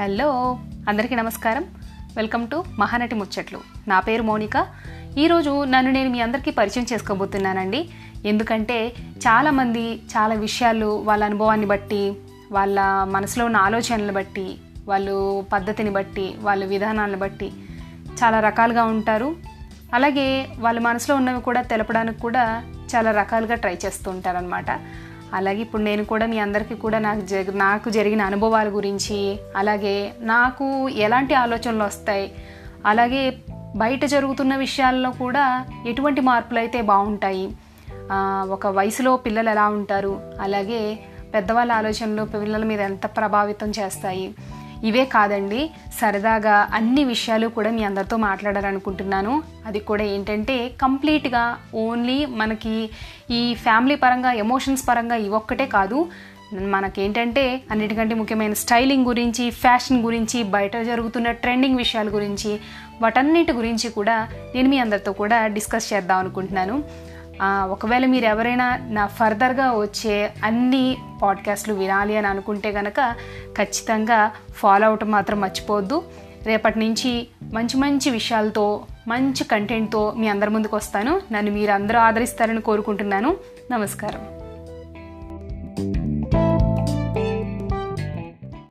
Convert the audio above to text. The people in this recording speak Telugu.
హలో అందరికీ నమస్కారం. వెల్కమ్ టు మహానటి ముచ్చట్లు. నా పేరు మౌనిక. ఈరోజు నన్ను నేను మీ అందరికీ పరిచయం చేసుకోబోతున్నానండి. ఎందుకంటే చాలామంది చాలా విషయాలు వాళ్ళ అనుభవాన్ని బట్టి వాళ్ళ మనసులో ఉన్న ఆలోచనలు బట్టి వాళ్ళు పద్ధతిని బట్టి వాళ్ళ విధానాలను బట్టి చాలా రకాలుగా ఉంటారు. అలాగే వాళ్ళ మనసులో ఉన్నవి కూడా తెలపడానికి కూడా చాలా రకాలుగా ట్రై చేస్తూ ఉంటారనమాట అలాగే ఇప్పుడు నేను కూడా మీ అందరికీ కూడా నాకు జ నాకు జరిగిన అనుభవాల గురించి అలాగే నాకు ఎలాంటి ఆలోచనలు వస్తాయి అలాగే బయట జరుగుతున్న విషయాల్లో కూడా ఎటువంటి మార్పులు అయితే బాగుంటాయి ఒక వయసులో పిల్లలు ఎలా ఉంటారు అలాగే పెద్దవాళ్ళ ఆలోచనలు పిల్లల మీద ఎంత ప్రభావితం చేస్తాయి ఇవే కాదండి సరదాగా అన్ని విషయాలు కూడా మీ అందరితో మాట్లాడాలనుకుంటున్నాను. అది కూడా ఏంటంటే కంప్లీట్గా ఓన్లీ మనకి ఈ ఫ్యామిలీ పరంగా ఎమోషన్స్ పరంగా ఇవొక్కటే కాదు. మనకేంటంటే అన్నిటికంటే ముఖ్యమైన స్టైలింగ్ గురించి ఫ్యాషన్ గురించి బయట జరుగుతున్న ట్రెండింగ్ విషయాల గురించి వాటన్నిటి గురించి కూడా నేను మీ అందరితో కూడా డిస్కస్ చేద్దాం అనుకుంటున్నాను. ఒకవేళ మీరు ఎవరైనా నా ఫర్దర్గా వచ్చే అన్ని పాడ్కాస్ట్లు వినాలి అని అనుకుంటే కనుక ఖచ్చితంగా ఫాలో అవటం మాత్రం మర్చిపోవద్దు. రేపటి నుంచి మంచి మంచి విషయాలతో మంచి కంటెంట్తో మీ అందరి ముందుకు వస్తాను. నన్ను మీరు అందరూ ఆదరిస్తారని కోరుకుంటున్నాను. నమస్కారం.